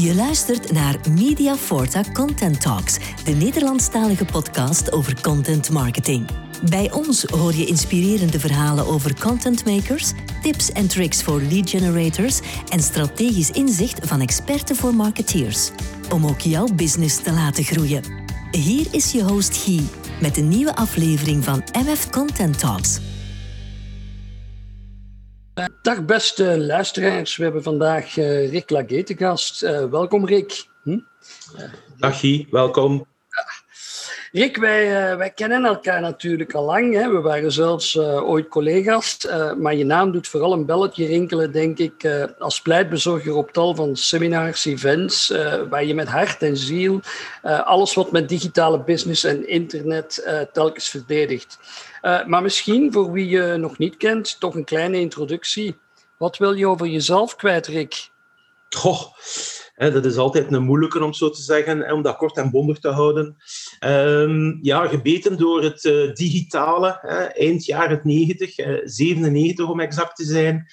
Je luistert naar Media Forta Content Talks, de Nederlandstalige podcast over content marketing. Bij ons hoor je inspirerende verhalen over content makers, tips en tricks voor lead generators en strategisch inzicht van experten voor marketeers. Om ook jouw business te laten groeien. Hier is je host Guy met een nieuwe aflevering van MF Content Talks. Dag beste luisteraars, we hebben vandaag uh, Rick Lagé te gast. Uh, welkom Rick. Hm? Dag Guy, welkom. Rick, wij, uh, wij kennen elkaar natuurlijk al lang. Hè? We waren zelfs uh, ooit collega's. Uh, maar je naam doet vooral een belletje rinkelen, denk ik, als pleitbezorger op tal van seminars, events, waar je met hart en ziel alles wat met digitale business en internet telkens verdedigt. maar misschien, voor wie je nog niet kent, toch een kleine introductie. Wat wil je over jezelf kwijt, Rick? Goh dat is altijd een moeilijke om zo te zeggen, om dat kort en bondig te houden. Um, ja, gebeten door het uh, digitale, eind jaren 90, uh, 97 om exact te zijn.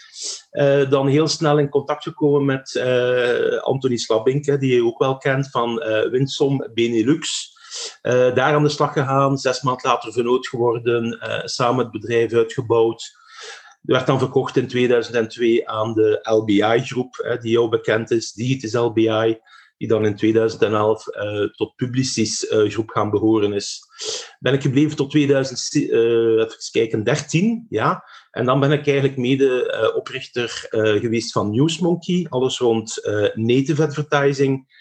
Uh, dan heel snel in contact gekomen met eh, Anthony Slabink, die je ook wel kent van Winsom Benelux. daar aan de slag gegaan, zes maanden later vernoot geworden, samen het bedrijf uitgebouwd werd dan verkocht in 2002 aan de LBI-groep, die jou bekend is, Digitis LBI, die dan in 2011 uh, eh, tot Publicis uh, groep gaan behoren is. Ben ik gebleven tot 2013, uh, ja. En dan ben ik eigenlijk mede oprichter geweest van Newsmonkey, alles rond native advertising.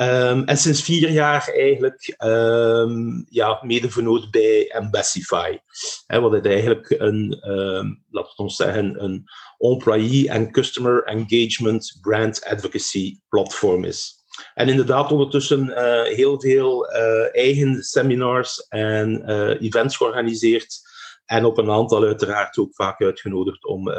Um, en sinds vier jaar eigenlijk um, ja, mede bij Embassify. Wat het eigenlijk een, um, laten we ons zeggen, een employee en customer engagement brand advocacy platform is. En inderdaad ondertussen uh, heel veel uh, eigen seminars en uh, events georganiseerd. En op een aantal uiteraard ook vaak uitgenodigd om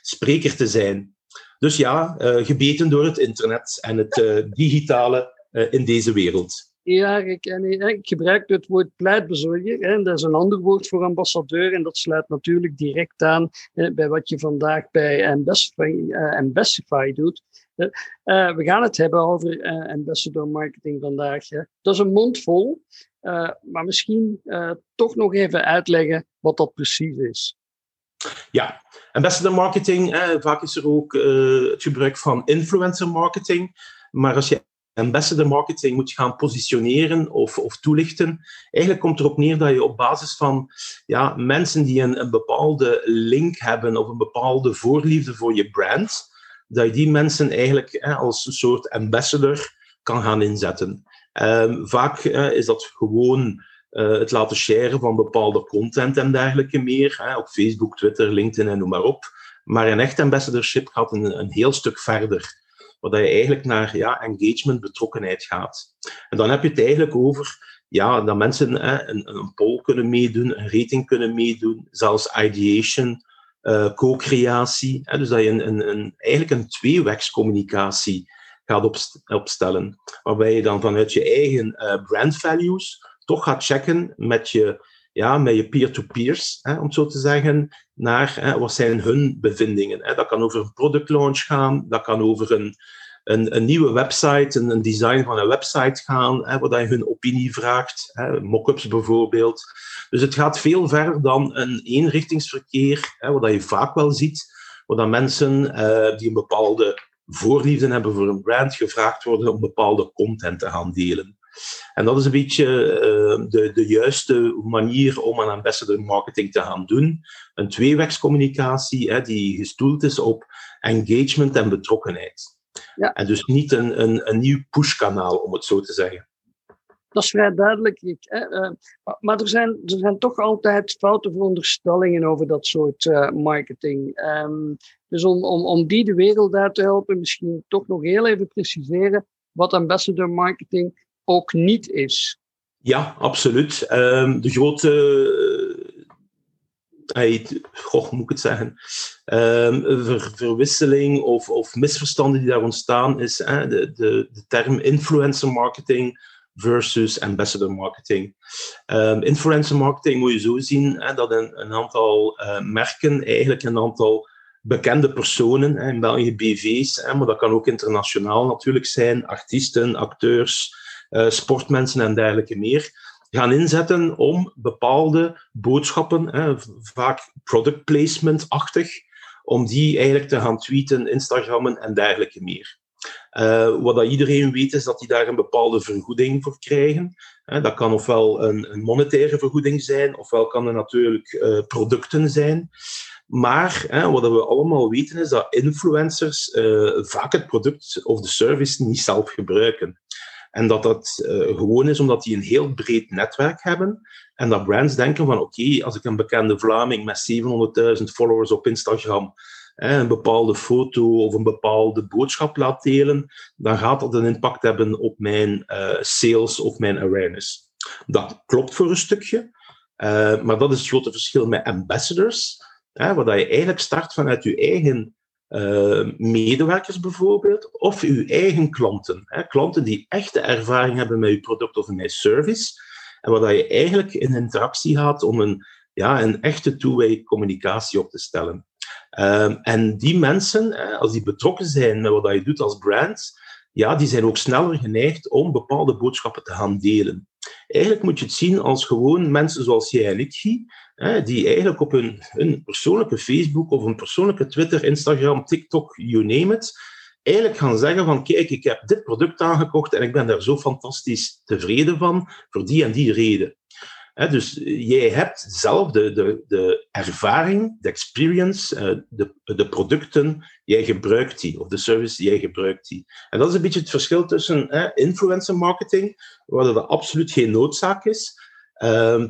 spreker te zijn. Dus ja, gebeten door het internet en het digitale in deze wereld. Ja, ik, en, ik gebruik het woord pleitbezorger. Hè, dat is een ander woord voor ambassadeur. En dat sluit natuurlijk direct aan bij wat je vandaag bij Ambassador uh, doet. Uh, we gaan het hebben over ambassador marketing vandaag. Dat is een mond vol. maar misschien toch nog even uitleggen wat dat precies is. Ja, ambassador marketing, eh, vaak is er ook uh, het gebruik van influencer marketing. Maar als je ambassador marketing moet gaan positioneren of, of toelichten, eigenlijk komt erop neer dat je op basis van ja, mensen die een, een bepaalde link hebben of een bepaalde voorliefde voor je brand, dat je die mensen eigenlijk eh, als een soort ambassador kan gaan inzetten. Um, vaak eh, is dat gewoon uh, het laten sharen van bepaalde content en dergelijke meer. Hè, op Facebook, Twitter, LinkedIn en noem maar op. Maar een echt ambassadorship gaat een, heel stuk verder. Waar je eigenlijk naar ja, engagement, betrokkenheid gaat. En dan heb je het eigenlijk over ja, dat mensen een, een poll kunnen meedoen, een rating kunnen meedoen, zelfs ideation, uh, co-creatie. Dus dat je een, een, een, eigenlijk een gaat opstellen. Waarbij je dan vanuit je eigen uh, brand values toch gaat checken met je, ja, met je peer-to-peers, om zo te zeggen, naar wat zijn hun bevindingen. Dat kan over een product launch gaan, dat kan over een, een, een nieuwe website, een, een, design van een website gaan, hè, waar je hun opinie vraagt, mock-ups bijvoorbeeld. Dus het gaat veel verder dan een eenrichtingsverkeer, hè, wat je vaak wel ziet, waar mensen uh, die een bepaalde voorliefde hebben voor een brand gevraagd worden om bepaalde content te gaan delen. En dat is een beetje uh, de, de juiste manier om aan ambassador marketing te gaan doen. Een tweewegscommunicatie hè, die gestoeld is op engagement en betrokkenheid. Ja. En dus niet een, een, een nieuw pushkanaal, om het zo te zeggen. Dat is vrij duidelijk. Hè? Uh, maar er zijn, er zijn toch altijd foute veronderstellingen over dat soort uh, marketing. Um, dus om, om, om die de wereld uit te helpen, misschien toch nog heel even preciseren wat ambassador marketing ook niet is. Ja, absoluut. Um, de grote. Uh, goh, moet ik het zeggen? Ver, verwisseling of, of, misverstanden die daar ontstaan is de, de, de, term influencer marketing versus ambassador marketing. Um, influencer marketing moet je zo zien dat een, een aantal uh, merken eigenlijk een aantal bekende personen, in België BV's, maar dat kan ook internationaal natuurlijk zijn, artiesten, acteurs, uh, sportmensen en dergelijke meer, gaan inzetten om bepaalde boodschappen, hè, vaak product placement-achtig, om die eigenlijk te gaan tweeten, Instagrammen en dergelijke meer. Uh, wat dat iedereen weet is dat die daar een bepaalde vergoeding voor krijgen. dat kan ofwel een, een, monetaire vergoeding zijn, ofwel kan het natuurlijk uh, producten zijn. Maar wat we allemaal weten is dat influencers uh, vaak het product of de service niet zelf gebruiken. En dat dat uh, gewoon is omdat die een heel breed netwerk hebben. En dat brands denken van oké, als ik een bekende Vlaming met 700.000 followers op Instagram een bepaalde foto of een bepaalde boodschap laat delen, dan gaat dat een impact hebben op mijn uh, sales of mijn awareness. Dat klopt voor een stukje, uh, maar dat is het grote verschil met ambassadors, hè, waar je eigenlijk start vanuit je eigen uh, medewerkers bijvoorbeeld, of uw eigen klanten. Hè, klanten die echte ervaring hebben met uw product of met service, en waar je eigenlijk in interactie gaat om een, ja, een echte two-way communicatie op te stellen. Um, en die mensen, als die betrokken zijn met wat je doet als brand, ja, die zijn ook sneller geneigd om bepaalde boodschappen te gaan delen. Eigenlijk moet je het zien als gewoon mensen zoals jij en ik, die eigenlijk op hun, hun persoonlijke Facebook of een persoonlijke Twitter, Instagram, TikTok, you name it, eigenlijk gaan zeggen van kijk, ik heb dit product aangekocht en ik ben daar zo fantastisch tevreden van, voor die en die reden. Dus jij hebt zelf de, de, de ervaring, de experience, eh, de, de producten, jij gebruikt die, of de service, jij gebruikt die. En dat is een beetje het verschil tussen influencer marketing, waar dat absoluut geen noodzaak is, ehm,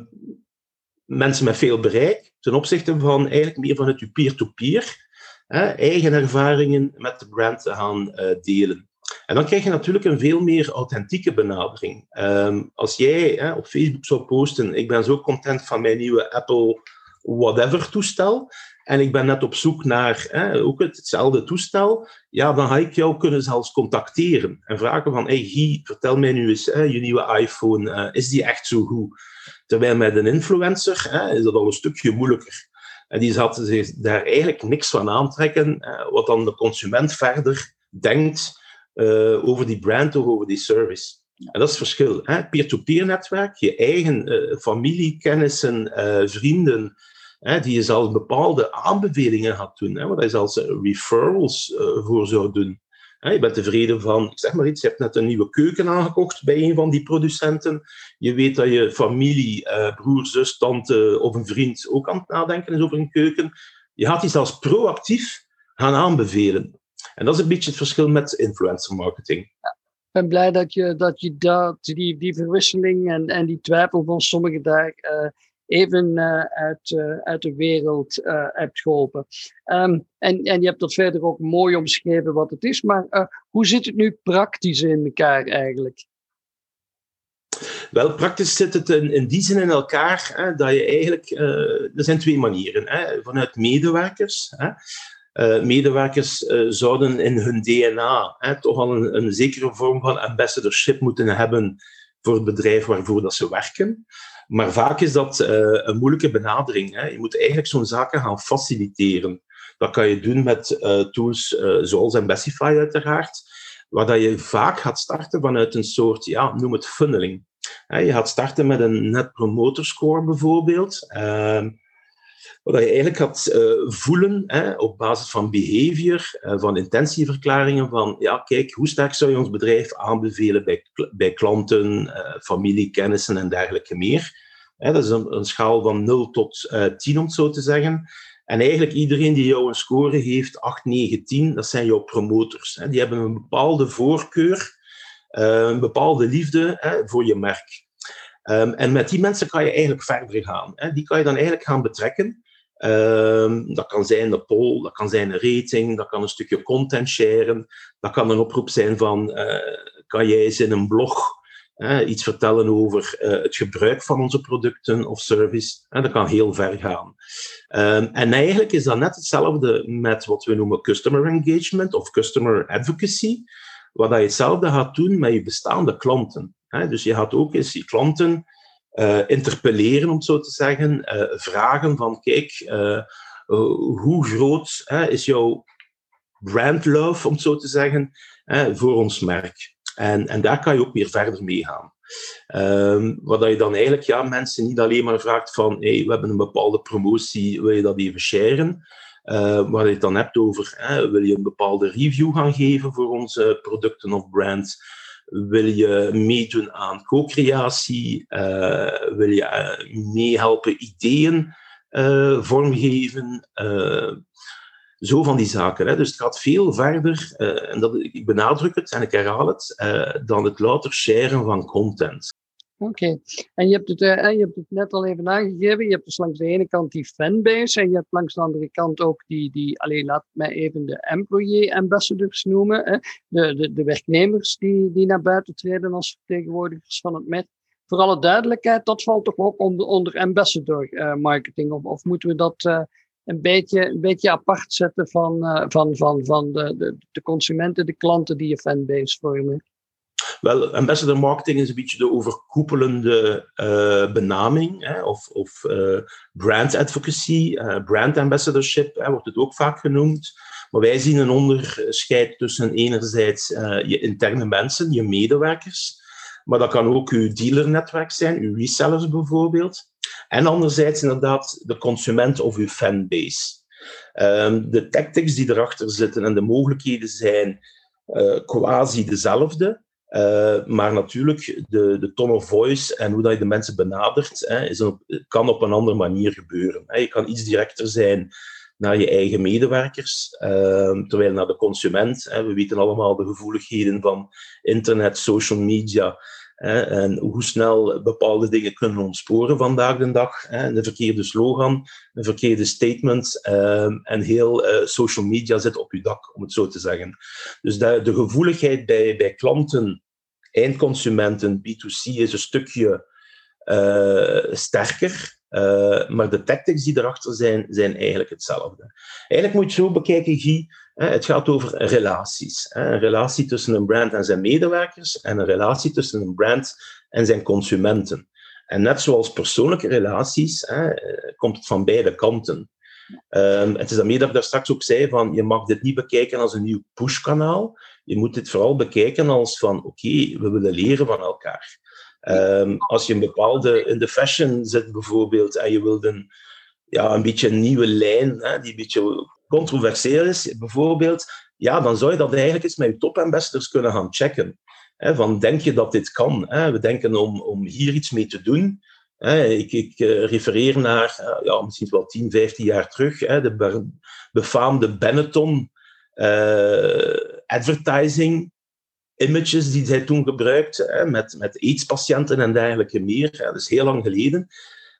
mensen met veel bereik, ten opzichte van eigenlijk meer vanuit je peer-to-peer, eigen ervaringen met de brand te gaan uh, delen. En dan krijg je natuurlijk een veel meer authentieke benadering. Um, als jij op Facebook zou posten, ik ben zo content van mijn nieuwe Apple whatever toestel, en ik ben net op zoek naar ook hetzelfde toestel, ja, dan ga ik jou kunnen zelfs contacteren en vragen van, hey Guy, vertel mij nu eens, je nieuwe iPhone, uh, is die echt zo goed? Terwijl met een influencer hè, is dat al een stukje moeilijker. En die zaten zich daar eigenlijk niks van aantrekken, wat dan de consument verder denkt uh, over die brand of over die service. En dat is het verschil. Peer-to-peer netwerk, je eigen uh, familie, kennissen, uh, vrienden, hè, die je zelfs bepaalde aanbevelingen gaat doen, hè, waar je zelfs referrals voor zou doen je bent tevreden van, ik zeg maar iets, je hebt net een nieuwe keuken aangekocht bij een van die producenten. Je weet dat je familie, eh, broer, zus, tante of een vriend ook aan het nadenken is over een keuken. Je gaat die zelfs proactief gaan aanbevelen. En dat is een beetje het verschil met influencer marketing. Ik ben blij dat je, dat, je dat, die, die verwisseling en, en die twijfel van sommigen daar uh, even uh, uit, uh, uit de wereld hebt geholpen. Um, en, en je hebt dat verder ook mooi omschreven wat het is, maar hoe zit het nu praktisch in elkaar eigenlijk? Wel, praktisch zit het in, in die zin in elkaar hè, dat je eigenlijk. er zijn twee manieren. Hè, vanuit medewerkers. Hè, uh, medewerkers uh, zouden in hun DNA hè, toch al een, een, zekere vorm van ambassadorship moeten hebben voor het bedrijf waarvoor dat ze werken. Maar vaak is dat uh, een moeilijke benadering. Hè. Je moet eigenlijk zo'n zaken gaan faciliteren. Dat kan je doen met tools zoals Embessify uiteraard, waar dat je vaak gaat starten vanuit een soort, ja, noem het funneling. Je gaat starten met een net promoter score bijvoorbeeld. Ehm, wat je eigenlijk gaat uh, voelen hè, op basis van behavior, uh, van intentieverklaringen, van ja, kijk, hoe sterk zou je ons bedrijf aanbevelen bij, bij klanten, uh, familie, kennissen en dergelijke meer. Hè, dat is een, schaal van 0 tot 10, om het zo te zeggen. En eigenlijk iedereen die jou een score heeft, 8, 9, 10, dat zijn jouw promotors. Hè. Die hebben een bepaalde voorkeur, een bepaalde liefde hè, voor je merk. Um, en met die mensen kan je eigenlijk verder gaan. Hè. Die kan je dan eigenlijk gaan betrekken. Um, dat kan zijn een poll, dat kan zijn een rating, dat kan een stukje content sharen, dat kan een oproep zijn van uh, kan jij eens in een blog iets vertellen over uh, het gebruik van onze producten of service. dat kan heel ver gaan. Um, en eigenlijk is dat net hetzelfde met wat we noemen customer engagement of customer advocacy, waar je hetzelfde gaat doen met je bestaande klanten. dus je gaat ook eens je klanten interpelleren, om zo te zeggen. Uh, vragen van, kijk, uh, hoe groot is jouw brand love, om zo te zeggen, voor ons merk? En, en daar kan je ook weer verder mee gaan. Um, wat je dan eigenlijk ja, mensen niet alleen maar vraagt van hey, we hebben een bepaalde promotie, wil je dat even sharen? Uh, waar je het dan hebt over, wil je een bepaalde review gaan geven voor onze producten of brands? Wil je meedoen aan co-creatie? Uh, wil je uh, meehelpen ideeën vormgeven? zo van die zaken. Hè. Dus het gaat veel verder, en dat, ik benadruk het en ik herhaal het, dan het louter sharen van content. Oké, en je hebt, het, uh, je hebt het net al even aangegeven. Je hebt dus langs de ene kant die fanbase en je hebt langs de andere kant ook die, die alleen laat mij even de employee ambassadors noemen. Hè? De, de, de werknemers die, die naar buiten treden als vertegenwoordigers van het merk. Voor alle duidelijkheid, dat valt toch ook onder, onder ambassador uh, marketing? Of, of moeten we dat uh, een, beetje, een beetje apart zetten van, van, van, van de, de, de consumenten, de klanten die je fanbase vormen? Wel, ambassador marketing is een beetje de overkoepelende uh, benaming, hè, of, of uh, brand advocacy, uh, brand ambassadorship hè, wordt het ook vaak genoemd. Maar wij zien een onderscheid tussen enerzijds je interne mensen, je medewerkers, maar dat kan ook uw dealernetwerk zijn, uw resellers bijvoorbeeld. En anderzijds inderdaad de consument of uw fanbase. Um, de tactics die erachter zitten en de mogelijkheden zijn quasi dezelfde. Uh, maar natuurlijk, de, de tone of voice en hoe dat je de mensen benadert, hè, is kan op een andere manier gebeuren. Hè. Je kan iets directer zijn naar je eigen medewerkers, uh, terwijl naar de consument. Hè, we weten allemaal de gevoeligheden van internet, social media. En hoe snel bepaalde dingen kunnen ontsporen vandaag de dag. Hè, een verkeerde slogan, een verkeerde statement uh, en heel uh, social media zit op je dak, om het zo te zeggen. Dus de, de gevoeligheid bij, bij klanten, eindconsumenten, B2C, is een stukje uh, sterker. Uh, maar de tactics die erachter zijn, zijn eigenlijk hetzelfde. Eigenlijk moet je zo bekijken, Guy. Het gaat over relaties. Een relatie tussen een brand en zijn medewerkers en een relatie tussen een brand en zijn consumenten. En net zoals persoonlijke relaties, hè, komt het van beide kanten. Um, het is daarmee dat ik daar straks ook zei van je mag dit niet bekijken als een nieuw pushkanaal. Je moet dit vooral bekijken als van oké, we willen leren van elkaar. Um, als je een bepaalde in de fashion zit bijvoorbeeld en je wilt een, ja, een beetje een nieuwe lijn hè, die een beetje controversieel is, bijvoorbeeld, ja, dan zou je dat eigenlijk eens met je top-ambassadors kunnen gaan checken. Hè, van, denk je dat dit kan? Hè? We denken om, om hier iets mee te doen. Ik, ik uh, refereer naar, uh, ja, misschien wel 10, 15 jaar terug, de befaamde Benetton uh, advertising images die zij toen gebruikte, met, met AIDS-patiënten en dergelijke meer. Dat is heel lang geleden.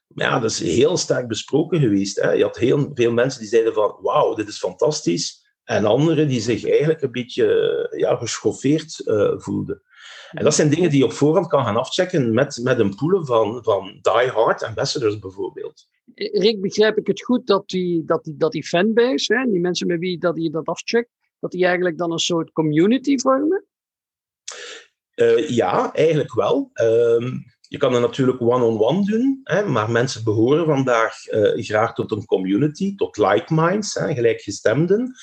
Maar ja, dat is heel sterk besproken geweest. Je had heel veel mensen die zeiden van, wauw, dit is fantastisch. En anderen die zich eigenlijk een beetje ja, geschoffeerd uh, voelden. En dat zijn dingen die je op voorhand kan gaan afchecken met, met een pool van, van die-hard ambassadors bijvoorbeeld. Rick, begrijp ik het goed dat die, dat die, dat die fanbase, hè, die mensen met wie dat je dat afcheckt, dat die eigenlijk dan een soort community vormen? Uh, ja, eigenlijk wel. Uh, je kan het natuurlijk one-on-one doen, hè, maar mensen behoren vandaag uh, graag tot een community, tot like minds, hè, gelijkgestemden.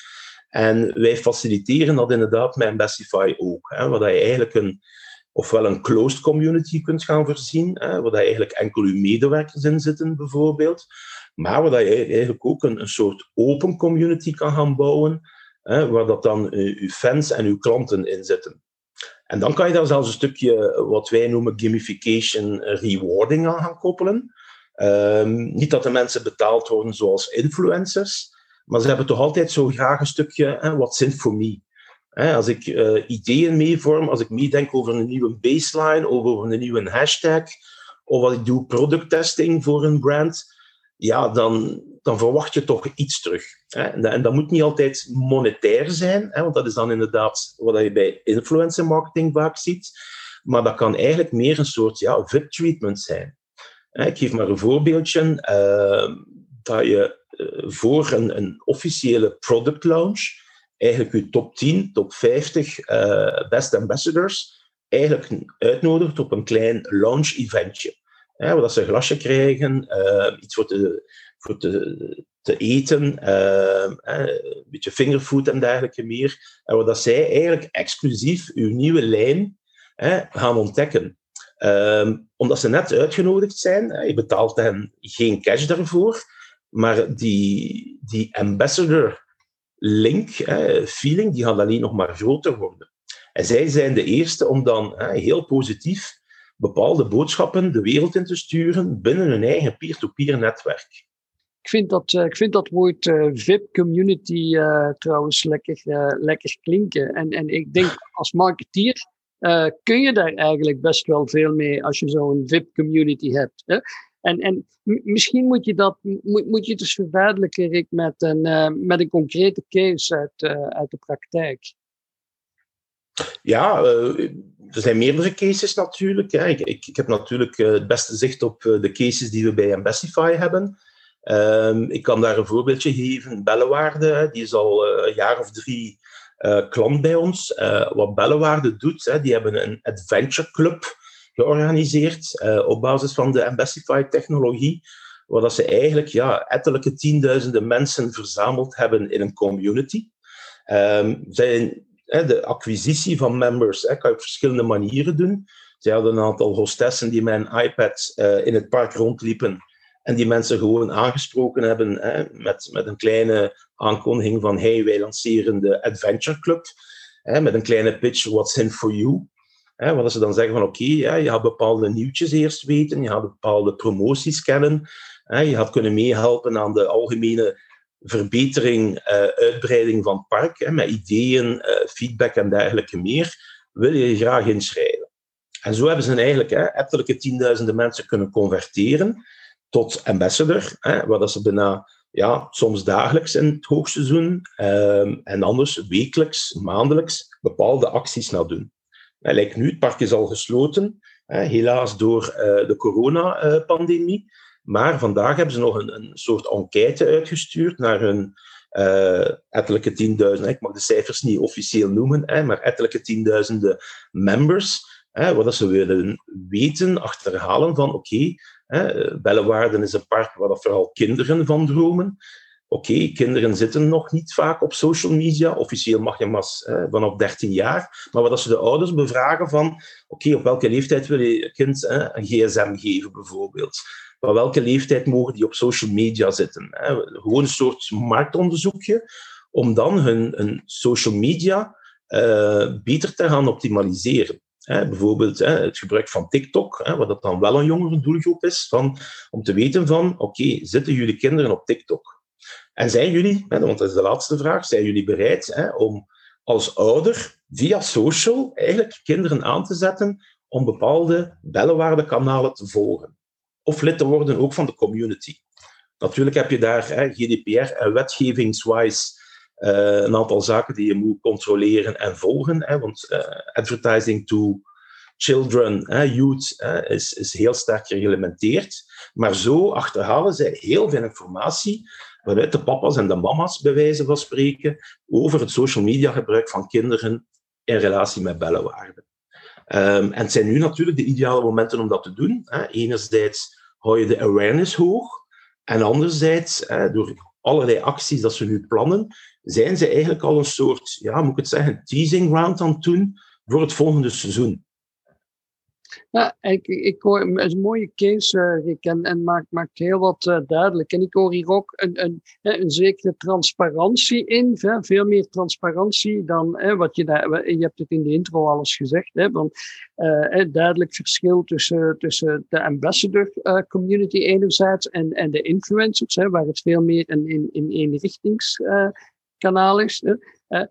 En wij faciliteren dat inderdaad met Embastify ook, hè, waar je eigenlijk een, ofwel een closed community kunt gaan voorzien, hè, waar eigenlijk enkel je medewerkers in zitten bijvoorbeeld, maar waar je eigenlijk ook een, een soort open community kan gaan bouwen, hè, waar dat dan uh, uw fans en uw klanten in zitten. En dan kan je daar zelfs een stukje wat wij noemen gamification rewarding aan gaan koppelen. Um, niet dat de mensen betaald worden zoals influencers, maar ze hebben toch altijd zo graag een stukje hè, what's in for me. als ik uh, ideeën meevorm, als ik meedenk over een nieuwe baseline, over een nieuwe hashtag, of als ik doe producttesting voor een brand, ja, dan, dan verwacht je toch iets terug. En, dat, dat, moet niet altijd monetair zijn, want dat is dan inderdaad wat je bij influencer marketing vaak ziet. Maar dat kan eigenlijk meer een soort ja, VIP-treatment zijn. Ik geef maar een voorbeeldje. Uh, dat je uh, voor een, een, officiële product launch eigenlijk je top 10, top 50 uh, best ambassadors eigenlijk uitnodigt op een klein launch eventje. Waar ze een glasje krijgen, iets voor te, voor te, te eten, uh, een beetje fingerfood en dergelijke meer. En waar dat zij eigenlijk exclusief uw nieuwe lijn gaan ontdekken. Ehm, omdat ze net uitgenodigd zijn, je betaalt hen geen cash daarvoor, maar die, die ambassador link, feeling, die gaat alleen nog maar groter worden. En zij zijn de eerste om dan heel positief bepaalde boodschappen de wereld in te sturen binnen hun eigen peer-to-peer netwerk. Ik vind dat, uh, ik vind dat woord uh, VIP-community uh, trouwens lekker, lekker klinken. En, en ik denk als marketeer kun je daar eigenlijk best wel veel mee als je zo'n VIP-community hebt. Hè? En, en misschien moet je dat moet, moet je het dus verduidelijken, Rick, met een, met een concrete case uit, uit de praktijk. Ja, er zijn meerdere cases natuurlijk. Ik, ik, ik heb natuurlijk het beste zicht op de cases die we bij Ambessify hebben. Um, ik kan daar een voorbeeldje geven. Bellewaarde, die is al uh, een jaar of drie uh, klant bij ons. Uh, wat Bellewaarde doet, die hebben een adventure club georganiseerd op basis van de Ambessify-technologie, waar dat ze eigenlijk ja, ettelijke tienduizenden mensen verzameld hebben in een community. Um, de acquisitie van members hè, kan je op verschillende manieren doen. Ze hadden een aantal hostessen die met een iPad in het park rondliepen en die mensen gewoon aangesproken hebben hè, met, met een kleine aankondiging van hey, wij lanceren de Adventure Club. Hè, met een kleine pitch, what's in for you? Hè, wat ze dan zeggen van oké, okay, je gaat bepaalde nieuwtjes eerst weten, je gaat bepaalde promoties kennen, hè, je gaat kunnen meehelpen aan de algemene verbetering, uh, uitbreiding van het park, hè, met ideeën, uh, feedback en dergelijke meer, wil je je graag inschrijven. En zo hebben ze eigenlijk hè, tienduizenden mensen kunnen converteren tot ambassador, hè, waar dat ze bijna ja, soms dagelijks in het hoogseizoen ehm, en anders wekelijks, maandelijks bepaalde acties naar doen. Nu, het park is al gesloten, hè, helaas door uh, de coronapandemie. Maar vandaag hebben ze nog een, een soort enquête uitgestuurd naar hun uh, ettelijke tienduizenden, ik mag de cijfers niet officieel noemen, hè, maar ettelijke tienduizenden members, hè, wat ze willen weten, achterhalen van oké, Bellewaarden is een park waar dat vooral kinderen van dromen. Oké, kinderen zitten nog niet vaak op social media. Officieel mag je maar vanaf 13 jaar. Maar wat als ze de ouders bevragen van... Oké, op welke leeftijd wil je kind hè, een gsm geven, bijvoorbeeld? Op welke leeftijd mogen die op social media zitten? Hè? Gewoon een soort marktonderzoekje om dan hun, hun social media uh, beter te gaan optimaliseren bijvoorbeeld het gebruik van TikTok, wat dat dan wel een jongere doelgroep is, van, om te weten van, oké, zitten jullie kinderen op TikTok? En zijn jullie, want dat is de laatste vraag, zijn jullie bereid om als ouder via social eigenlijk kinderen aan te zetten om bepaalde bellenwaardekanalen te volgen? Of lid te worden ook van de community? Natuurlijk heb je daar GDPR en wetgevingswise uh, een aantal zaken die je moet controleren en volgen. Hè, want uh, advertising to children, hè, youth, hè, is, is heel sterk gereglementeerd. Maar zo achterhalen zij heel veel informatie vanuit de papa's en de mama's, bij wijze van spreken, over het social media gebruik van kinderen in relatie met bellenwaarden. Um, en het zijn nu natuurlijk de ideale momenten om dat te doen. Hè. Enerzijds hou je de awareness hoog, en anderzijds, door allerlei acties dat ze nu plannen, zijn ze eigenlijk al een soort, ja, moet ik het zeggen, teasing round aan het doen voor het volgende seizoen. Ja, ik, ik hoor een mooie case, uh, Rick, en, en maakt, maakt heel wat uh, duidelijk. En ik hoor hier ook een, een, een zekere transparantie in, hè, veel meer transparantie dan hè, wat je daar, je hebt het in de intro alles gezegd, hè, want uh, duidelijk verschil tussen, tussen de ambassador community enerzijds en, en de influencers, hè, waar het veel meer een in, in eenrichtingskanaal is. Hè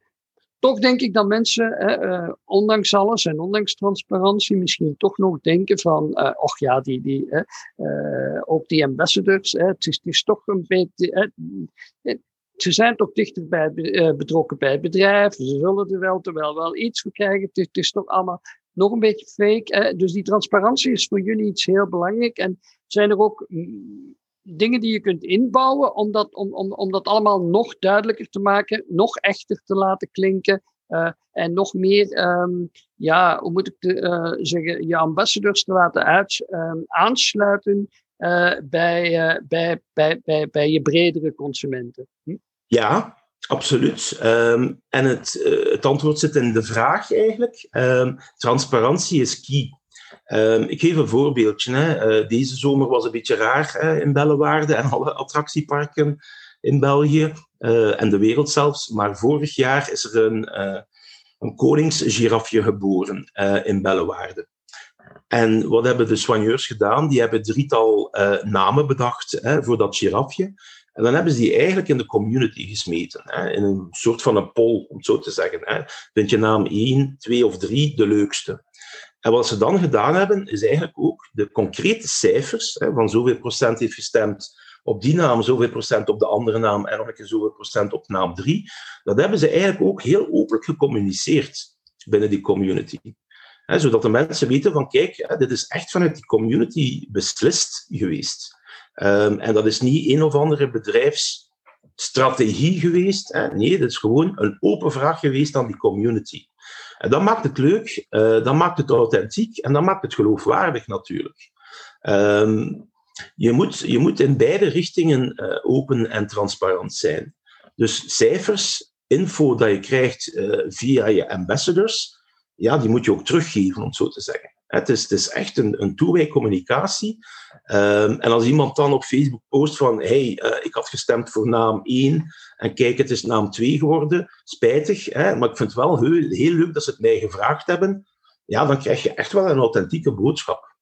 toch denk ik dat mensen, uh, ondanks alles en ondanks transparantie, misschien toch nog denken van, uh, och ja, die, die, uh, ook die ambassadors, het, is, het is toch een beetje, ze zijn toch dichter bij, betrokken bij het bedrijf, ze zullen er wel, terwijl wel iets voor krijgen, het is, het is toch allemaal nog een beetje fake. Dus die transparantie is voor jullie iets heel belangrijk. En zijn er ook mm, dingen die je kunt inbouwen om dat, om, om, om dat allemaal nog duidelijker te maken, nog echter te laten klinken. Uh, en nog meer, um, ja, hoe moet ik uh, zeggen, je ambassadors te laten uit, um, aansluiten bij, bij, bij, bij, bij je bredere consumenten? Hm? Ja, absoluut. Ehm, en het, het antwoord zit in de vraag eigenlijk. Ehm, transparantie is key. Ehm, ik geef een voorbeeldje. Hè. deze zomer was een beetje raar hè, in Bellewaarde en alle attractieparken in België en de wereld zelfs. Maar vorig jaar is er een, een koningsgirafje geboren in Bellewaarde. En wat hebben de soigneurs gedaan? Die hebben drietal uh, namen bedacht hè, voor dat girafje. En dan hebben ze die eigenlijk in de community gesmeten. Hè, in een soort van een poll, om het zo te zeggen. Hè. Vind je naam 1, 2 of 3 de leukste? En wat ze dan gedaan hebben, is eigenlijk ook de concrete cijfers, hè, van zoveel procent heeft gestemd op die naam, zoveel procent op de andere naam en nog een keer zoveel procent op naam 3. Dat hebben ze eigenlijk ook heel openlijk gecommuniceerd binnen die community. zodat de mensen weten van, kijk, dit is echt vanuit die community beslist geweest. Ehm, en dat is niet een of andere bedrijfsstrategie geweest. Nee, dat is gewoon een open vraag geweest aan die community. En dat maakt het leuk, uh, dat maakt het authentiek en dat maakt het geloofwaardig natuurlijk. Ehm, je, moet, je moet in beide richtingen uh, open en transparant zijn. Dus cijfers, info dat je krijgt uh, via je ambassadors, ja, die moet je ook teruggeven, om zo te zeggen. Het is, is echt een, een two-way communicatie. Um, en als iemand dan op Facebook post van hey, uh, ik had gestemd voor naam 1 en kijk, het is naam 2 geworden, spijtig, hè, maar ik vind het wel heel, leuk dat ze het mij gevraagd hebben. Ja, dan krijg je echt wel een authentieke boodschap.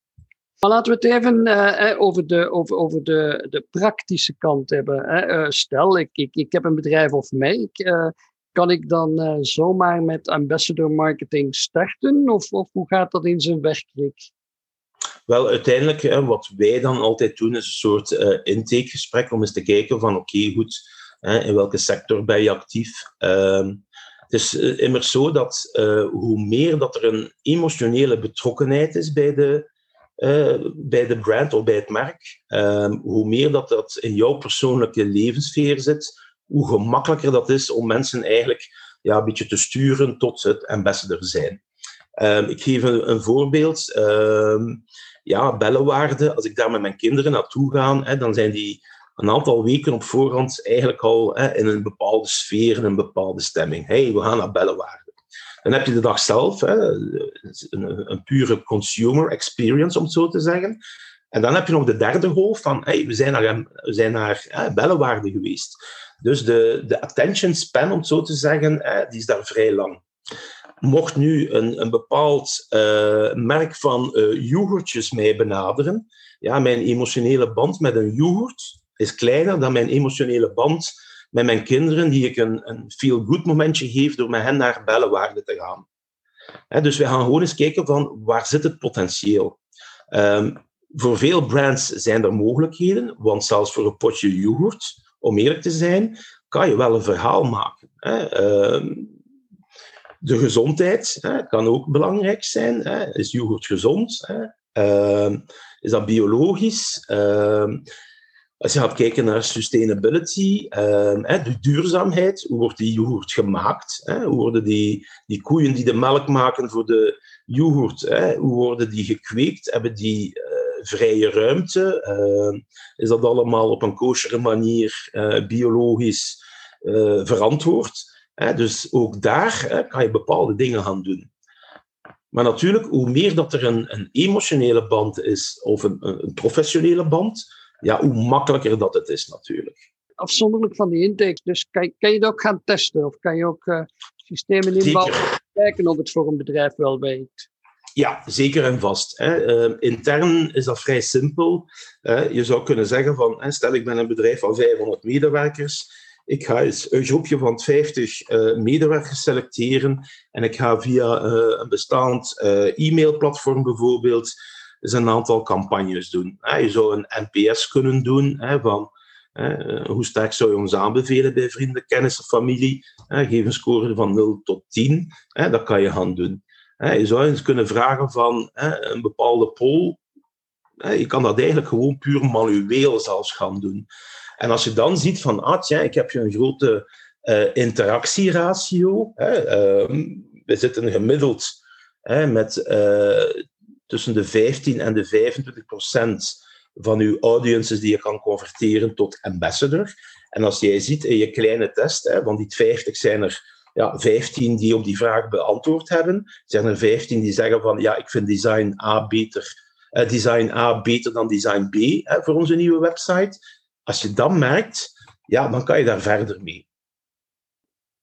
Maar laten we het even uh, over, de, over, over de, de praktische kant hebben. Uh, stel, ik, ik, ik heb een bedrijf of mij. Ik, kan ik dan zomaar met ambassador marketing starten? Of, hoe gaat dat in zijn werk? Wel, uiteindelijk, wat wij dan altijd doen, is een soort uh, intakegesprek om eens te kijken van oké, goed, in welke sector ben je actief? Uh, het is immers zo dat hoe meer dat er een emotionele betrokkenheid is bij de, bij de brand of bij het merk. Uh, hoe meer dat dat in jouw persoonlijke levenssfeer zit, hoe gemakkelijker dat is om mensen eigenlijk ja, een beetje te sturen tot het ambassador zijn. Uh, ik geef een, een voorbeeld. Ehm, ja, bellenwaarde. Als ik daar met mijn kinderen naartoe ga, hè, dan zijn die een aantal weken op voorhand eigenlijk al hè, in een bepaalde sfeer, in een bepaalde stemming. hey, we gaan naar bellenwaarde. Dan heb je de dag zelf, een, pure consumer experience, om het zo te zeggen. En dan heb je nog de derde golf van, hey, we zijn naar, we zijn naar bellenwaarde geweest. Dus de, de attention span, om het zo te zeggen, hè, die is daar vrij lang. Mocht nu een, een bepaald uh, merk van uh, yoghurtjes mij benaderen, ja, mijn emotionele band met een yoghurt is kleiner dan mijn emotionele band met mijn kinderen, die ik een, een feel-good momentje geef door met hen naar bellenwaarde te gaan. dus we gaan gewoon eens kijken van waar zit het potentieel. Um, voor veel brands zijn er mogelijkheden, want zelfs voor een potje yoghurt, om eerlijk te zijn, kan je wel een verhaal maken. Ehm, de gezondheid kan ook belangrijk zijn. Is yoghurt gezond? Ehm, is dat biologisch? Als je gaat kijken naar sustainability, de duurzaamheid, hoe wordt die yoghurt gemaakt? Hè? Hoe worden die, die koeien die de melk maken voor de yoghurt, hè? hoe worden die gekweekt? Hebben die uh, vrije ruimte? Uh, is dat allemaal op een kosheren manier uh, biologisch eh, verantwoord? Dus ook daar kan je bepaalde dingen gaan doen. Maar natuurlijk, hoe meer dat er een, een emotionele band is of een, een professionele band, ja, hoe makkelijker dat het is natuurlijk. Afzonderlijk van die intake, dus kan, kan je dat ook gaan testen? Of kan je ook uh, systemen inbouwen om te kijken of het voor een bedrijf wel werkt? Ja, zeker en vast. Uh, intern is dat vrij simpel. Je zou kunnen zeggen van, stel ik ben een bedrijf van 500 medewerkers, ik ga eens een groepje van 50 uh, medewerkers selecteren en ik ga via een bestaand e-mailplatform bijvoorbeeld een aantal campagnes doen. Je zou een NPS kunnen doen van hoe sterk zou je ons aanbevelen bij vrienden, kennissen, familie. Geef een score van 0 tot 10. Dat kan je gaan doen. Je zou eens kunnen vragen van een bepaalde poll. Je kan dat eigenlijk gewoon puur manueel zelfs gaan doen. En als je dan ziet van, ah ik heb je een grote uh, interactieratio. Ehm, we zitten gemiddeld met uh, tussen de 15 en de 25 procent van uw audiences die je kan converteren tot ambassador. En als jij ziet in je kleine test, hè, van die 50 zijn er ja, 15 die op die vraag beantwoord hebben, zijn er 15 die zeggen van ja, ik vind design A beter, uh, design A beter dan design B hè, voor onze nieuwe website. Als je dat merkt, ja, dan kan je daar verder mee.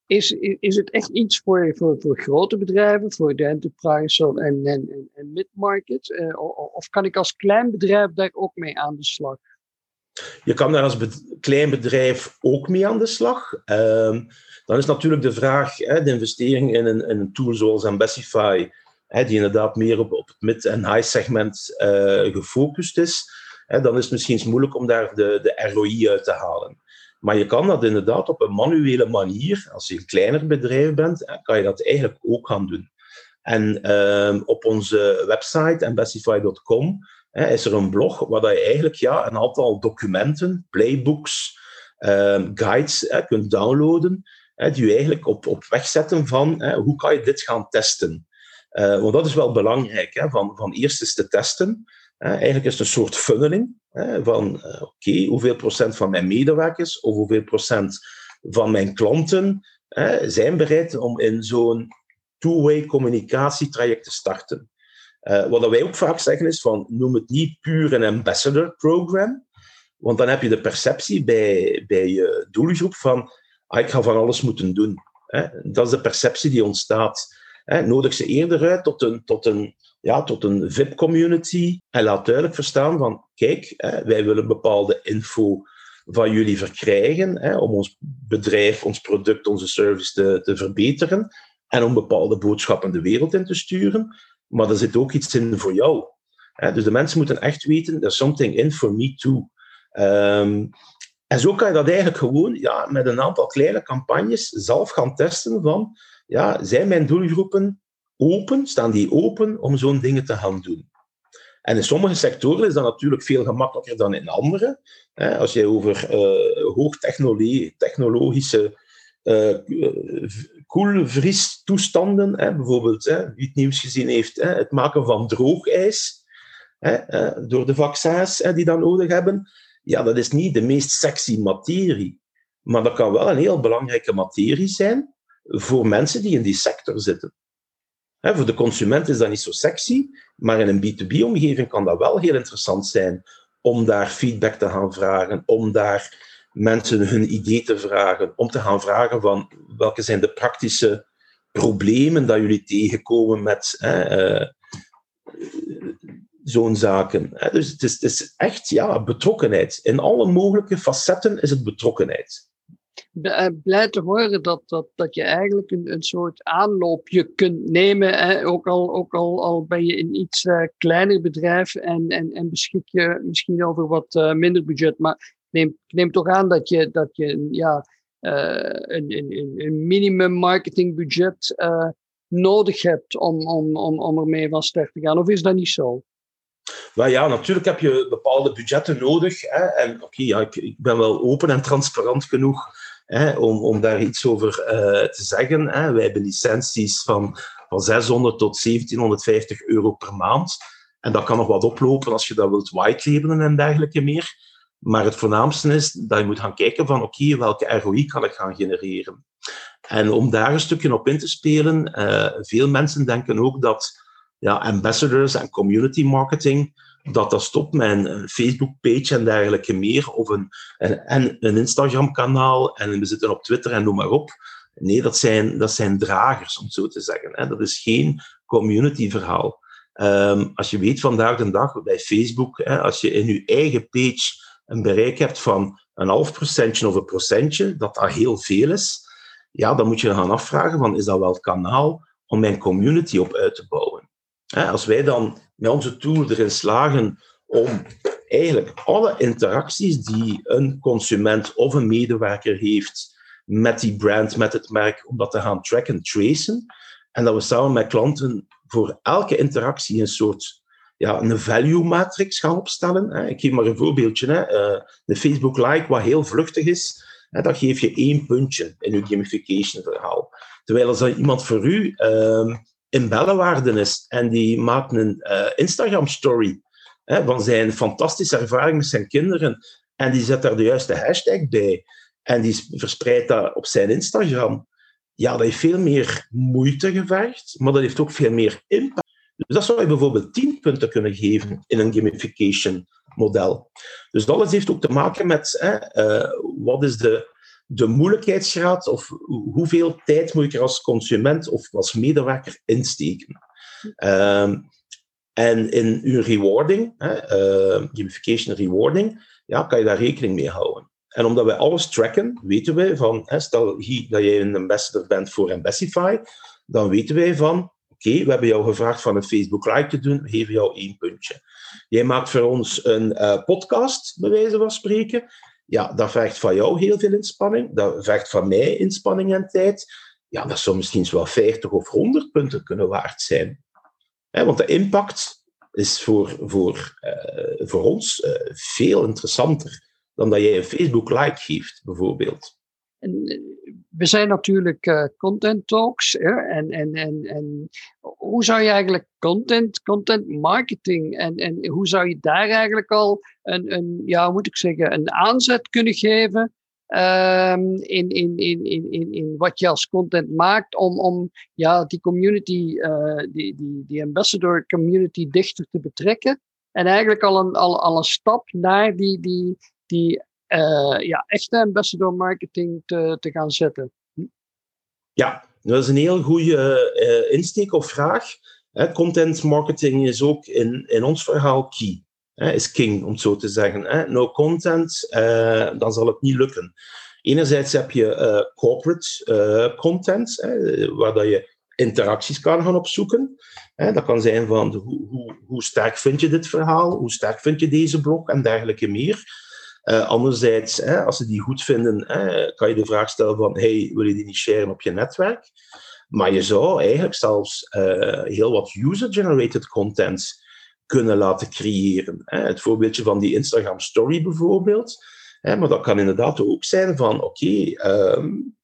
Is, is het echt iets voor, voor, voor grote bedrijven, voor de enterprise en, en, en mid-market? Uh, of kan ik als klein bedrijf daar ook mee aan de slag? Je kan daar als klein bedrijf ook mee aan de slag. Uh, dan is natuurlijk de vraag, hè, de investering in een, in een tool zoals Ambessify, hè, die inderdaad meer op, op het mid- en high-segment uh, gefocust is, hè, dan is het misschien moeilijk om daar de, de ROI uit te halen. Maar je kan dat inderdaad op een manuele manier, als je een kleiner bedrijf bent, kan je dat eigenlijk ook gaan doen. En uh, op onze website, ambessify.com, is er een blog waar je eigenlijk ja, een aantal documenten, playbooks, uh, guides kunt downloaden, die je eigenlijk op, op weg zetten van hoe kan je dit gaan testen. Uh, want dat is wel belangrijk, van, van eerst eens te testen. eigenlijk is het een soort funneling van uh, oké, hoeveel procent van mijn medewerkers of hoeveel procent van mijn klanten zijn bereid om in zo'n two-way communicatietraject te starten. Uh, wat wij ook vaak zeggen is van noem het niet puur een ambassador program, want dan heb je de perceptie bij, bij je doelgroep van ah, ik ga van alles moeten doen. Hè. Dat is de perceptie die ontstaat. Hè. Nodig ze eerder uit tot een, tot een, ja, tot een VIP-community en laat duidelijk verstaan van kijk, hè, wij willen bepaalde info van jullie verkrijgen hè, om ons bedrijf, ons product, onze service te, te verbeteren en om bepaalde boodschappen de wereld in te sturen. Maar er zit ook iets in voor jou. Dus de mensen moeten echt weten, there's something in for me too. Um, en zo kan je dat eigenlijk gewoon ja, met een aantal kleine campagnes zelf gaan testen van, ja, zijn mijn doelgroepen open, staan die open om zo'n dingen te gaan doen? En in sommige sectoren is dat natuurlijk veel gemakkelijker dan in andere. Als je over uh, hoogtechnologische uh, koelvristoestanden, bijvoorbeeld, hè, wie het nieuws gezien heeft, hè, het maken van droogijs hè, door de vaccins hè, die dat nodig hebben, ja, dat is niet de meest sexy materie. Maar dat kan wel een heel belangrijke materie zijn voor mensen die in die sector zitten. Hè, voor de consument is dat niet zo sexy, maar in een B2B-omgeving kan dat wel heel interessant zijn om daar feedback te gaan vragen, om daar mensen hun idee te vragen, om te gaan vragen van welke zijn de praktische problemen dat jullie tegenkomen met uh, zo'n zaken. Dus het is, het is, echt ja, betrokkenheid. In alle mogelijke facetten is het betrokkenheid. Eh, blij te horen dat, dat, dat je eigenlijk een, een soort aanloopje kunt nemen. Hè? Ook, al, ook al, al ben je een iets uh, kleiner bedrijf en, en, en beschik je misschien over wat minder budget. Maar neem, neem toch aan dat je, dat je ja, uh, een, een, een minimum marketingbudget uh, nodig hebt om, om, om, om ermee van start te gaan. Of is dat niet zo? Nou ja, natuurlijk heb je bepaalde budgetten nodig. Hè, en oké, ja, ik, ik, ben wel open en transparant genoeg hè, om, om daar iets over uh, te zeggen. Hè. Wij hebben licenties van, van 600 tot 1750 euro per maand. En dat kan nog wat oplopen als je dat wilt whitelabelen en dergelijke meer. Maar het voornaamste is dat je moet gaan kijken van oké, welke ROI kan ik gaan genereren? En om daar een stukje op in te spelen, uh, veel mensen denken ook dat ja, ambassadors en community marketing, dat dat stopt met een Facebook-page en dergelijke meer, of een, en, een Instagram-kanaal, en we zitten op Twitter en noem maar op. Nee, dat zijn, dat zijn dragers, om zo te zeggen. Dat is geen community-verhaal. Um, als je weet vandaag de dag bij Facebook, als je in je eigen page een bereik hebt van een half procentje of een procentje, dat dat heel veel is, ja, dan moet je gaan afvragen van, is dat wel het kanaal om mijn community op uit te bouwen? Als wij dan met onze tool erin slagen om eigenlijk alle interacties die een consument of een medewerker heeft met die brand, met het merk, om dat te gaan tracken, tracen, en dat we samen met klanten voor elke interactie een soort ja, een value matrix gaan opstellen. Ik geef maar een voorbeeldje. Hè. Eh, de Facebook Like, wat heel vluchtig is, dat geef je één puntje in je gamification verhaal. Terwijl als er iemand voor u ehm, in bellenwaarde is en die maakt een uh, Instagram story van zijn fantastische ervaring met zijn kinderen. En die zet daar de juiste hashtag bij. En die verspreidt dat op zijn Instagram. Ja, dat heeft veel meer moeite gevergd, maar dat heeft ook veel meer impact. Dus dat zou je bijvoorbeeld 10 punten kunnen geven in een gamification model. Dus alles heeft ook te maken met hè, uh, wat is de, de moeilijkheidsgraad of hoeveel tijd moet ik er als consument of als medewerker insteken. Uh, en in uw rewarding, hè, uh, gamification rewarding, ja, kan je daar rekening mee houden. En omdat wij alles tracken, weten wij van, hè, stel hier dat jij een ambassador bent voor Ambassify, dan weten wij van, oké, we hebben jou gevraagd van een Facebook Live te doen, we geven jou één puntje. Jij maakt voor ons een uh, podcast, bij wijze van spreken. Ja, dat vergt van jou heel veel inspanning. Dat vergt van mij inspanning en tijd. Ja, dat zou misschien wel 50 of 100 punten kunnen waard zijn. want de impact is voor, voor, uh, voor ons uh, veel interessanter dan dat jij een Facebook like geeft, bijvoorbeeld. We zijn natuurlijk uh, content talks. Hè? En, en, en, en hoe zou je eigenlijk content, content marketing en, en hoe zou je daar eigenlijk al een, een ja, moet ik zeggen, een aanzet kunnen geven um, in, in, in, in, in, in wat je als content maakt om, om ja, die community, uh, die, die, die ambassador community dichter te betrekken. En eigenlijk al een, al, al een stap naar die, die, die ja, echte ambassador marketing te, te gaan zetten. Ja, dat is een heel goede uh, insteek of vraag. content marketing is ook in, in ons verhaal key. is king, om het zo te zeggen. No content, uh, dan zal het niet lukken. Enerzijds heb je corporate content, waar dat je interacties kan gaan opzoeken. dat kan zijn van hoe, hoe, hoe sterk vind je dit verhaal, hoe sterk vind je deze blog en dergelijke meer. Uh, anderzijds, hè, als ze die goed vinden, hè, kan je de vraag stellen van hey, wil je die niet sharen op je netwerk? Maar je zou eigenlijk zelfs uh, heel wat user-generated content kunnen laten creëren. Hè. Het voorbeeldje van die Instagram Story bijvoorbeeld. Maar dat kan inderdaad ook zijn van oké, um,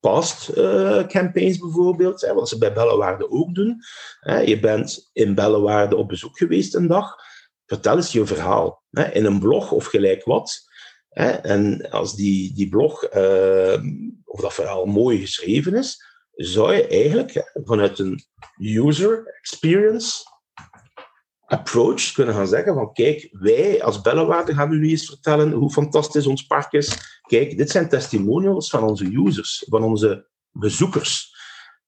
past uh, campaigns bijvoorbeeld, wat ze bij Bellewaarde ook doen. Hè. Je bent in Bellewaarde op bezoek geweest een dag vertel eens je verhaal hè, in een blog of gelijk wat. Hè, en als die, die blog uh, of dat verhaal mooi geschreven is, zou je eigenlijk vanuit een user experience approach kunnen gaan zeggen van kijk, wij als Bellewaarde gaan nu eens vertellen hoe fantastisch ons park is. Kijk, dit zijn testimonials van onze users, van onze bezoekers.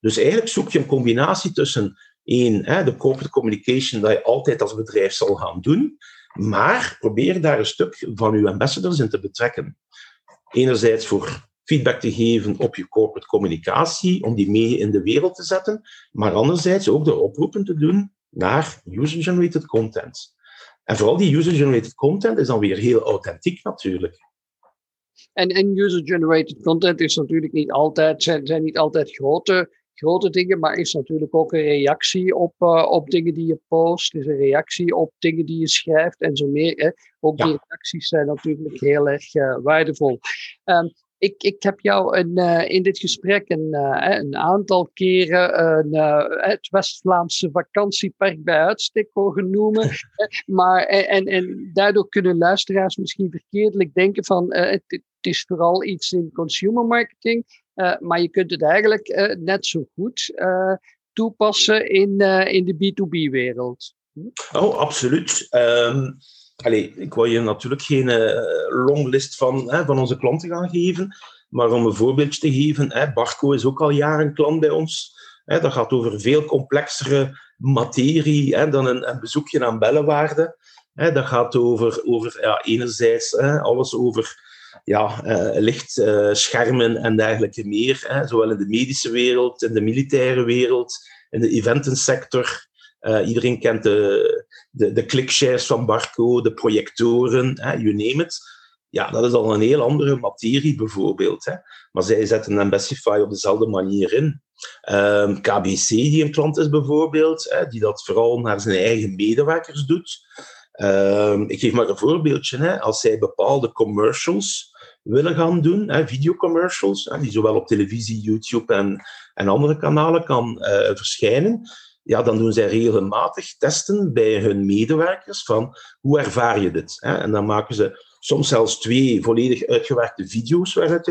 Dus eigenlijk zoek je een combinatie tussen Hè, de corporate communication dat je altijd als bedrijf zal gaan doen, maar probeer daar een stuk van je ambassadors in te betrekken. Enerzijds voor feedback te geven op je corporate communicatie, om die mee in de wereld te zetten, maar anderzijds ook de oproepen te doen naar user-generated content. En vooral die user-generated content is dan weer heel authentiek natuurlijk. En, en user-generated content is natuurlijk niet altijd, zijn, zijn niet altijd grote grote dingen, maar is natuurlijk ook een reactie op, uh, op dingen die je post, is een reactie op dingen die je schrijft en zo meer. Hè. Ook die reacties zijn natuurlijk heel erg uh, waardevol. Um, ik, ik heb jou een, uh, in dit gesprek een, een aantal keren een, het West-Vlaamse vakantiepark bij uitstek horen noemen. maar, en, en daardoor kunnen luisteraars misschien verkeerdelijk denken van het, het is vooral iets in consumer marketing. Uh, maar je kunt het eigenlijk uh, net zo goed uh, toepassen in, in de B2B-wereld. Hm? Oh, absoluut. Um, allee, ik wil je natuurlijk geen longlist van, hè, van onze klanten gaan geven. Maar om een voorbeeldje te geven, hè, Barco is ook al jaren klant bij ons. Hè, dat gaat over veel complexere materie hè, dan een, een bezoekje aan Bellewaarde. Hè, dat gaat over, over ja, enerzijds alles over ja, uh, lichtschermen en dergelijke meer. Hè, zowel in de medische wereld, in de militaire wereld, in de eventensector. Uh, iedereen kent de, de, de clickshares van Barco, de projectoren, hè, you name it. Ja, dat is al een heel andere materie bijvoorbeeld. Hè. Maar zij zetten Ambessify op dezelfde manier in. Um, KBC, die een klant is bijvoorbeeld, hè, die dat vooral naar zijn eigen medewerkers doet. Um, ik geef maar een voorbeeldje. Hè. Als zij bepaalde commercials willen gaan doen, videocommercials, die zowel op televisie, YouTube en, en andere kanalen kan uh, verschijnen, ja, dan doen zij regelmatig testen bij hun medewerkers van hoe ervaar je dit? Hè? En dan maken ze soms zelfs twee volledig uitgewerkte video's waaruit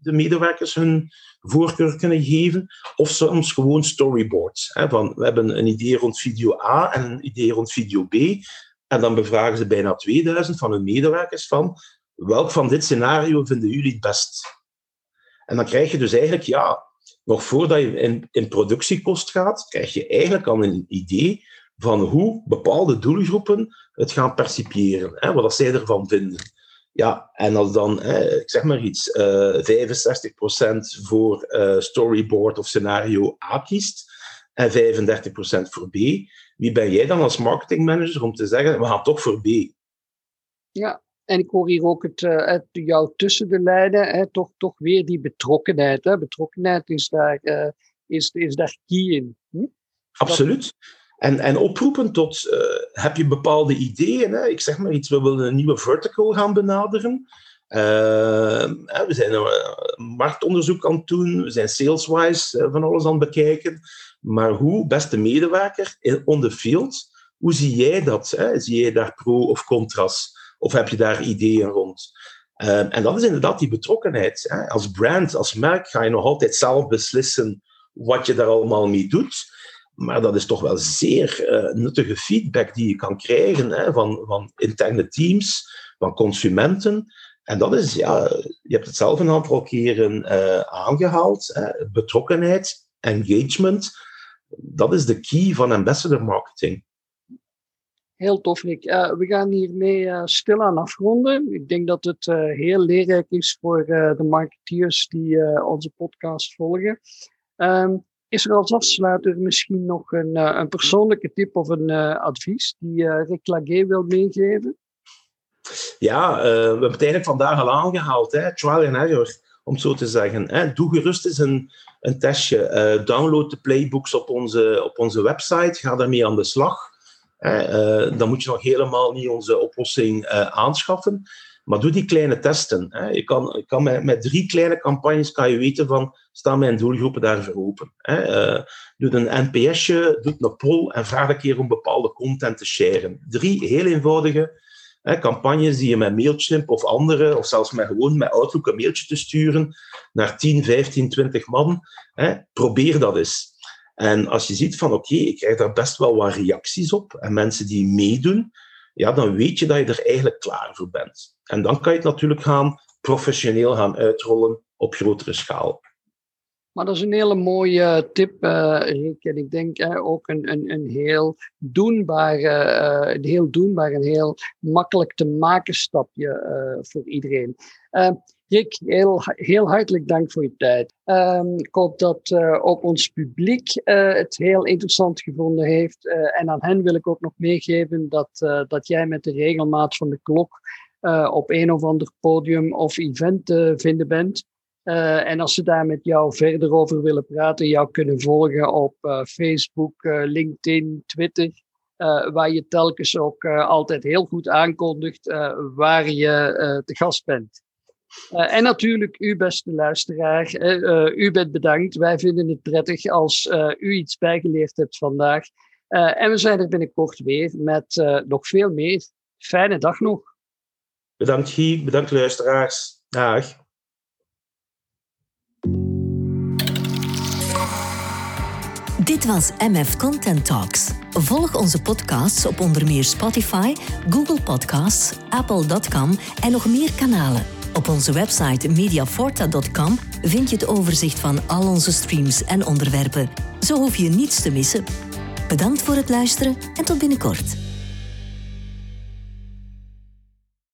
de medewerkers hun voorkeur kunnen geven, of soms gewoon storyboards. Hè? Van, we hebben een idee rond video A en een idee rond video B, en dan bevragen ze bijna 2000 van hun medewerkers van welk van dit scenario vinden jullie het best? En dan krijg je dus eigenlijk, ja, nog voordat je in, in productiekost gaat, krijg je eigenlijk al een idee van hoe bepaalde doelgroepen het gaan percipiëren, hè, wat zij ervan vinden. Ja, en als dan, ik zeg maar iets, uh, eh, 65% voor uh, storyboard of scenario A kiest en 35% voor B, wie ben jij dan als marketingmanager om te zeggen, we gaan toch voor B? Ja, en ik hoor hier ook het, uh, het jou tussen de lijnen, hè, toch, toch weer die betrokkenheid. Hè. Betrokkenheid is daar, uh, is, is daar key in. Hm? Absoluut. En, en oproepen tot, uh, heb je bepaalde ideeën? Hè? Ik zeg maar iets, we willen een nieuwe vertical gaan benaderen. we zijn marktonderzoek aan het doen, we zijn saleswise van alles aan het bekijken. Maar hoe, beste medewerker, on the field, hoe zie jij dat? Hè? Zie jij daar pro of contras? Of heb je daar ideeën rond? Ehm, en dat is inderdaad die betrokkenheid. Hè? Als brand, als merk, ga je nog altijd zelf beslissen wat je daar allemaal mee doet. Maar dat is toch wel zeer uh, nuttige feedback die je kan krijgen hè? Van, van interne teams, van consumenten. En dat is, ja, je hebt het zelf een aantal keren uh, aangehaald. Betrokkenheid, engagement. Dat is de key van ambassador marketing. Heel tof, Rick. Uh, we gaan hiermee uh, stilaan afronden. Ik denk dat het uh, heel leerrijk is voor de marketeers die onze podcast volgen. Um, is er als afsluiter misschien nog een, een persoonlijke tip of een advies die Rick Laguet wil meegeven? Ja, we hebben het eigenlijk vandaag al aangehaald. Hè? Trial and error, om het zo te zeggen. Hè? Doe gerust eens een, een testje. download de playbooks op onze, op onze website. Ga daarmee aan de slag. Uh, dan moet je nog helemaal niet onze oplossing aanschaffen. Maar doe die kleine testen. Je kan, kan met, met, drie kleine campagnes kan je weten van, staan mijn doelgroepen daarvoor open. Doe een NPSje, doe een poll en vraag een keer om bepaalde content te sharen. Drie heel eenvoudige hè, campagnes die je met Mailchimp of andere, of zelfs met gewoon met Outlook een mailtje te sturen naar 10, 15, 20 man. Hè. Probeer dat eens. En als je ziet van oké, ik krijg daar best wel wat reacties op en mensen die meedoen, ja, dan weet je dat je er eigenlijk klaar voor bent. En dan kan je het natuurlijk gaan professioneel gaan uitrollen op grotere schaal. Maar dat is een hele mooie tip, uh, Rick. En ik denk ook een, een, een heel doenbaar, uh, een heel doenbaar en heel makkelijk te maken stapje voor iedereen. Rick, heel, heel hartelijk dank voor je tijd. Um, ik hoop dat uh, ook ons publiek het heel interessant gevonden heeft. En aan hen wil ik ook nog meegeven dat, dat jij met de regelmaat van de klok op een of ander podium of event te vinden bent. En als ze daar met jou verder over willen praten, jou kunnen volgen op Facebook, LinkedIn, Twitter. waar je telkens ook altijd heel goed aankondigt waar je te gast bent. En natuurlijk, u beste luisteraar, u bent bedankt. Wij vinden het prettig als u iets bijgeleerd hebt vandaag. en we zijn er binnenkort weer met nog veel meer. Fijne dag nog. Bedankt Guy, bedankt luisteraars. Dag. Dit was MF Content Talks. Volg onze podcasts op onder meer Spotify, Google Podcasts, Apple.com en nog meer kanalen. Op onze website mediaforta.com vind je het overzicht van al onze streams en onderwerpen. Zo hoef je niets te missen. Bedankt voor het luisteren en tot binnenkort.